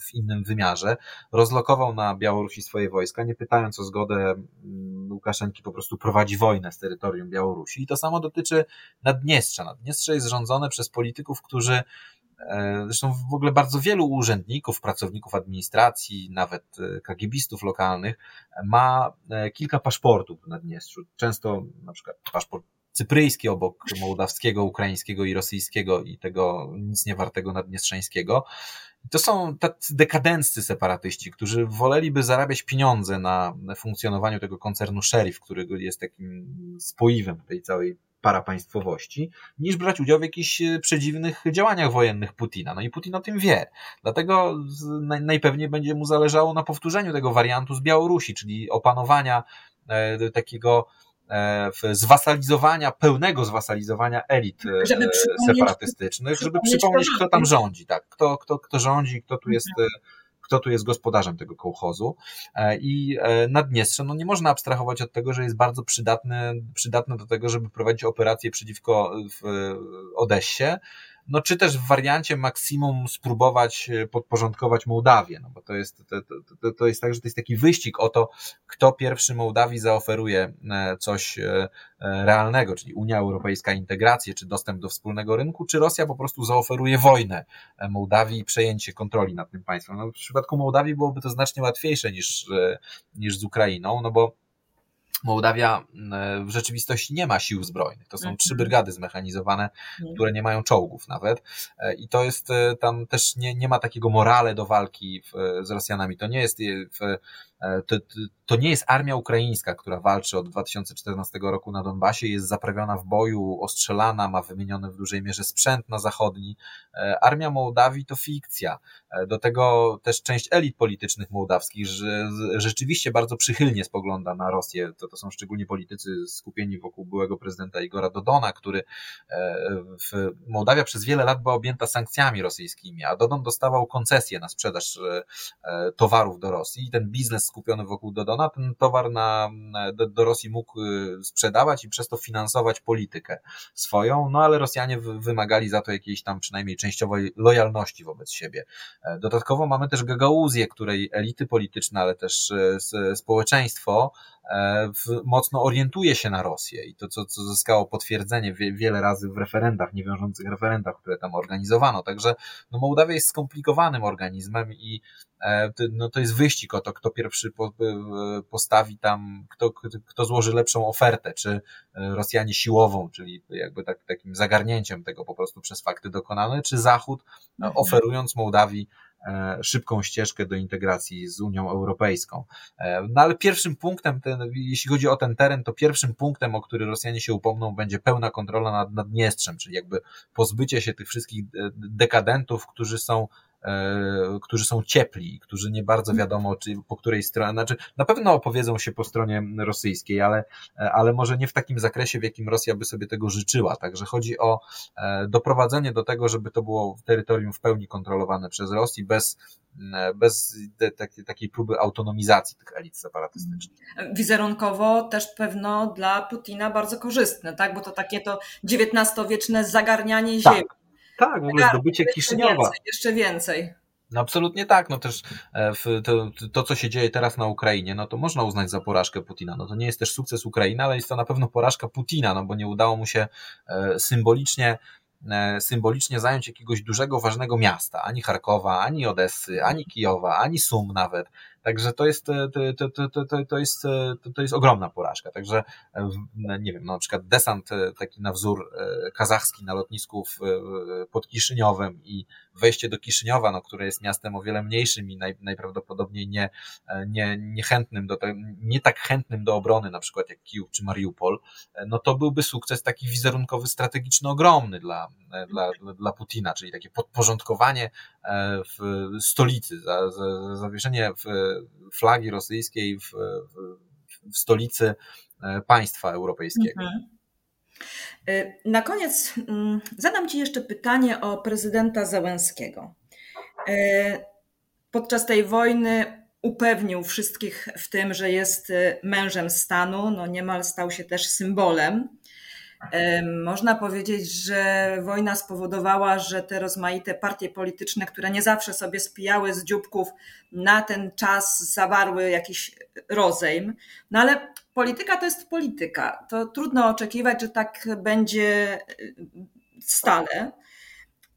w innym wymiarze, rozlokował na Białorusi swoje wojska, nie pytając o zgodę mm, Łukaszenki, po prostu prowadzi wojnę z terytorium Białorusi. I to samo dotyczy Naddniestrza. Naddniestrze jest rządzone przez polityków, którzy e, Zresztą w ogóle bardzo wielu urzędników, pracowników administracji, nawet e, kagibistów lokalnych ma e, kilka paszportów w Naddniestrzu. Często na przykład paszport cypryjski obok mołdawskiego, ukraińskiego i rosyjskiego i tego nic nie wartego. To są tacy dekadenccy separatyści, którzy woleliby zarabiać pieniądze na funkcjonowaniu tego koncernu Sheriff, który jest takim spoiwem tej całej parapaństwowości, niż brać udział w jakichś przedziwnych działaniach wojennych Putina. No i Putin o tym wie. Dlatego najpewniej będzie mu zależało na powtórzeniu tego wariantu z Białorusi, czyli opanowania e, takiego E, zwasalizowania, pełnego zwasalizowania elit e, żeby separatystycznych, żeby przypomnieć, kto tam rządzi, tak, kto, kto, kto rządzi, kto tu jest mhm. e, kto tu jest gospodarzem tego kołchozu. I Naddniestrze, no nie można abstrahować od tego, że jest bardzo przydatne, przydatne do tego, żeby prowadzić operacje przeciwko w Odessie, no czy też w wariancie maksimum spróbować e, podporządkować Mołdawię, no bo to jest, to, to, to jest tak, że to jest taki wyścig o to, kto pierwszy Mołdawii zaoferuje e, coś e, realnego, czyli Unia Europejska, integrację, czy dostęp do wspólnego rynku, czy Rosja po prostu zaoferuje wojnę Mołdawii i przejęcie kontroli nad tym państwem. No, w przypadku Mołdawii byłoby to znacznie łatwiejsze niż, niż z Ukrainą, no bo Mołdawia e, w rzeczywistości nie ma sił zbrojnych. To są mhm. trzy brygady zmechanizowane, mhm. które nie mają czołgów nawet. E, I to jest e, tam też nie, nie ma takiego morale do walki w, z Rosjanami. To nie jest w, to, to nie jest armia ukraińska, która walczy od 2014 roku na Donbasie, jest zaprawiona w boju, ostrzelana, ma wymieniony w dużej mierze sprzęt na zachodni. E, armia Mołdawii to fikcja. E, do tego też część elit politycznych mołdawskich że rzeczywiście bardzo przychylnie spogląda na Rosję. To, to są szczególnie politycy skupieni wokół byłego prezydenta Igora Dodona, który w Mołdawia przez wiele lat była objęta sankcjami rosyjskimi, a Dodon dostawał koncesje na sprzedaż towarów do Rosji i ten biznes skupiony wokół Dodona, ten towar na, do, do Rosji mógł y, sprzedawać i przez to finansować politykę swoją, no ale Rosjanie wymagali za to jakiejś tam przynajmniej częściowej lojalności wobec siebie. E, dodatkowo mamy też gagauzję, której elity polityczne, ale też e, społeczeństwo E, mocno orientuje się na Rosję i to, co, co zyskało potwierdzenie wie, wiele razy w referendach, niewiążących referendach, które tam organizowano. Także no, Mołdawia jest skomplikowanym organizmem i no, to jest wyścig o to, kto pierwszy po, e, postawi tam, kto, kto złoży lepszą ofertę, czy Rosjanie siłową, czyli jakby tak, takim zagarnięciem tego po prostu przez fakty dokonane, czy Zachód mhm. oferując Mołdawii E, szybką ścieżkę do integracji z Unią Europejską. E, no ale pierwszym punktem, ten, jeśli chodzi o ten teren, to pierwszym punktem, o który Rosjanie się upomną, będzie pełna kontrola nad Naddniestrzem, czyli jakby pozbycie się tych wszystkich e, dekadentów, którzy są E, którzy są ciepli, którzy nie bardzo wiadomo, czy po której stronie, znaczy na pewno opowiedzą się po stronie rosyjskiej, ale, ale może nie w takim zakresie, w jakim Rosja by sobie tego życzyła. Także chodzi o e, doprowadzenie do tego, żeby to było terytorium w pełni kontrolowane przez Rosję, bez, bez takiej, takiej próby autonomizacji tych elit separatystycznych. Wizerunkowo też pewno dla Putina bardzo korzystne, tak? Bo to takie to XIX-wieczne zagarnianie tak. ziemi tak, w ogóle zdobycie Kiszyniewa. Więcej, jeszcze więcej. No absolutnie tak, no też e, to, to, co się dzieje teraz na Ukrainie, no to można uznać za porażkę Putina. No to nie jest też sukces Ukrainy, ale jest to na pewno porażka Putina, no bo nie udało mu się e, symbolicznie E, symbolicznie zająć jakiegoś dużego, ważnego miasta, ani Charkowa, ani Odessy, ani Kijowa, ani Sum nawet. Także to jest, to, to, to, to, jest, to, to jest ogromna porażka. Także nie wiem, no na przykład desant taki na wzór kazachski na lotnisku pod Kiszyniowem i wejście do Kiszyniowa, no, które jest miastem o wiele mniejszym i naj, najprawdopodobniej nie, nie, niechętnym do, nie tak chętnym do obrony, na przykład jak Kijów czy Mariupol, no to byłby sukces taki wizerunkowy, strategiczny, ogromny dla, dla, dla Putina, czyli takie podporządkowanie w stolicy, za, za, zawieszenie flagi rosyjskiej w, w, w stolicy państwa europejskiego. Mhm. Y, na koniec mm, zadam Ci jeszcze pytanie o prezydenta Załęskiego. Podczas tej wojny upewnił wszystkich w tym, że jest mężem stanu, no niemal stał się też symbolem. Można powiedzieć, że wojna spowodowała, że te rozmaite partie polityczne, które nie zawsze sobie spijały z dzióbków, na ten czas zawarły jakiś rozejm. No ale polityka to jest polityka. To trudno oczekiwać, że tak będzie stale.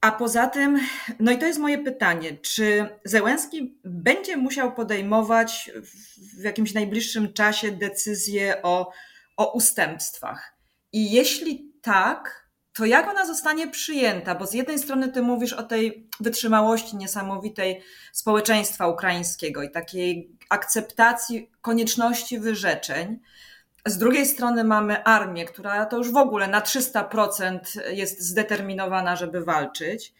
A poza tym, no i to jest moje pytanie, czy Zełenski będzie musiał podejmować w jakimś najbliższym czasie decyzję o, o ustępstwach? I jeśli tak, to jak ona zostanie przyjęta? Bo z jednej strony ty mówisz o tej wytrzymałości niesamowitej społeczeństwa ukraińskiego i takiej akceptacji konieczności wyrzeczeń. Z drugiej strony mamy armię, która to już w ogóle na 300% jest zdeterminowana, żeby walczyć,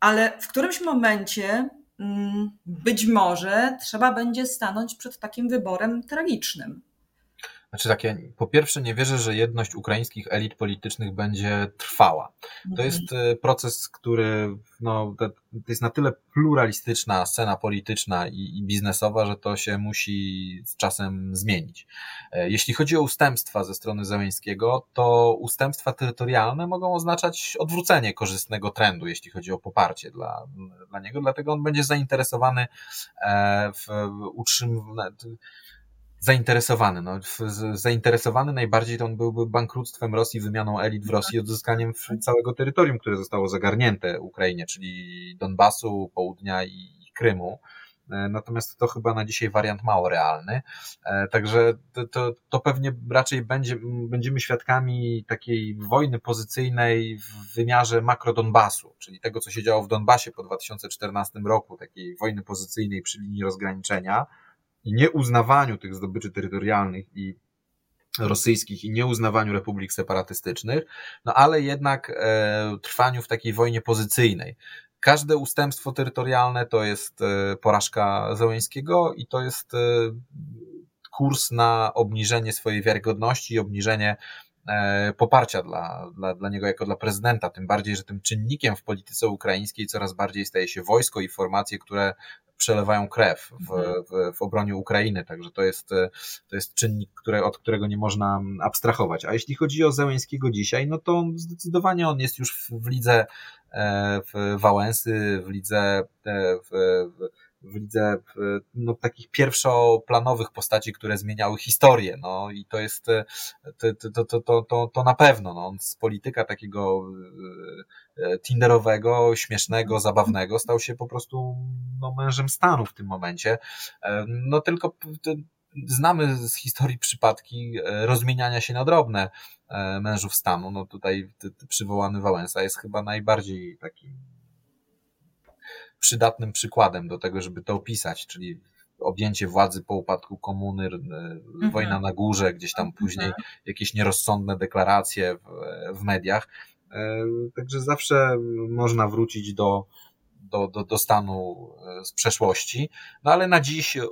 ale w którymś momencie mm, być może trzeba będzie stanąć przed takim wyborem tragicznym. Znaczy takie, po pierwsze nie wierzę, że jedność ukraińskich elit politycznych będzie trwała. To mhm. jest e, proces, który, no, to jest na tyle pluralistyczna scena polityczna i, i biznesowa, że to się musi z czasem zmienić. E, jeśli chodzi o ustępstwa ze strony Załęskiego, to ustępstwa terytorialne mogą oznaczać odwrócenie korzystnego trendu, jeśli chodzi o poparcie dla, dla niego, dlatego on będzie zainteresowany e, w utrzymaniu zainteresowany. No, zainteresowany najbardziej to on byłby bankructwem Rosji, wymianą elit w Rosji, odzyskaniem całego terytorium, które zostało zagarnięte Ukrainie, czyli Donbasu, południa i Krymu. E, natomiast to chyba na dzisiaj wariant mało realny. E, także to, to, to pewnie raczej będzie, będziemy świadkami takiej wojny pozycyjnej w wymiarze makro Donbasu, czyli tego, co się działo w Donbasie po 2014 roku, takiej wojny pozycyjnej przy linii rozgraniczenia i nieuznawaniu tych zdobyczy terytorialnych i rosyjskich i nieuznawaniu republik separatystycznych, no ale jednak e, trwaniu w takiej wojnie pozycyjnej. Każde ustępstwo terytorialne to jest e, porażka Zełęńskiego i to jest e, kurs na obniżenie swojej wiarygodności i obniżenie poparcia dla, dla, dla niego jako dla prezydenta, tym bardziej, że tym czynnikiem w polityce ukraińskiej coraz bardziej staje się wojsko i formacje, które przelewają krew w, mhm. w, w obronie Ukrainy, także to jest, to jest czynnik, które, od którego nie można abstrahować. A jeśli chodzi o Zełęńskiego dzisiaj, no to zdecydowanie on jest już w, w lidze e, w Wałęsy, w lidze e, w, w w lidze no, takich pierwszoplanowych postaci, które zmieniały historię. No i to jest to, to, to, to, to, na pewno. No, z polityka takiego e, tinderowego, śmiesznego, zabawnego stał się po prostu no, mężem stanu w tym momencie. E, no tylko znamy z historii przypadki e, rozmieniania się na drobne mężów stanu. No tutaj przywołany Wałęsa jest chyba najbardziej takim przydatnym przykładem do tego, żeby to opisać, czyli objęcie władzy po upadku komuny, mhm. wojna na górze, gdzieś tam później mhm. jakieś nierozsądne deklaracje w, w mediach. E, także zawsze można wrócić do, do, do, do stanu e, z przeszłości. No ale na dziś, e,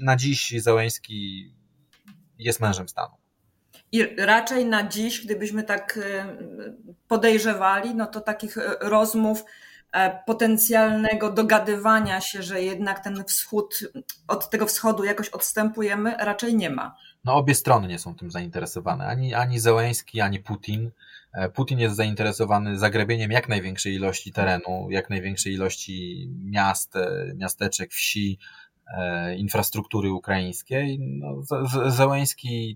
na dziś Załęski jest mężem stanu. I raczej na dziś, gdybyśmy tak podejrzewali, no to takich rozmów E, potencjalnego dogadywania się, że jednak ten wschód, od tego wschodu jakoś odstępujemy, raczej nie ma. No obie strony nie są tym zainteresowane, ani, ani Zełęński, ani Putin. E, Putin jest zainteresowany zagrabieniem jak największej ilości terenu, jak największej ilości miast, e, miasteczek, wsi, e, infrastruktury ukraińskiej. No,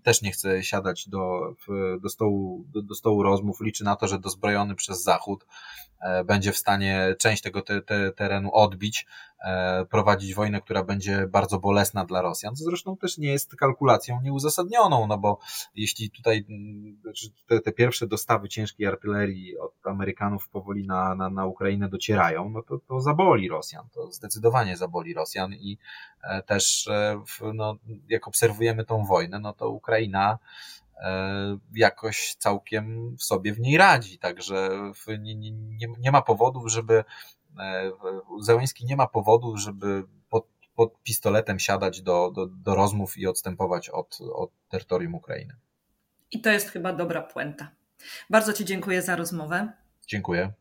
też nie chce siadać do, do, stołu, do, do stołu rozmów, liczy na to, że dozbrojony przez Zachód będzie w stanie część tego te, te, terenu odbić, E, prowadzić wojnę, która będzie bardzo bolesna dla Rosjan, co zresztą też nie jest kalkulacją nieuzasadnioną, no bo jeśli tutaj znaczy te, te pierwsze dostawy ciężkiej artylerii od Amerykanów powoli na, na, na Ukrainę docierają, no to, to zaboli Rosjan, to zdecydowanie zaboli Rosjan i e, też e, no, jak obserwujemy tą wojnę, no to Ukraina jakoś całkiem w sobie w niej radzi. Także nie, nie, nie ma powodów, żeby E, Zełyński nie ma powodu, żeby pod, pod pistoletem siadać do, do, do, rozmów i odstępować od, od terytorium Ukrainy. I to jest chyba dobra puenta. Bardzo Ci dziękuję za rozmowę. Dziękuję.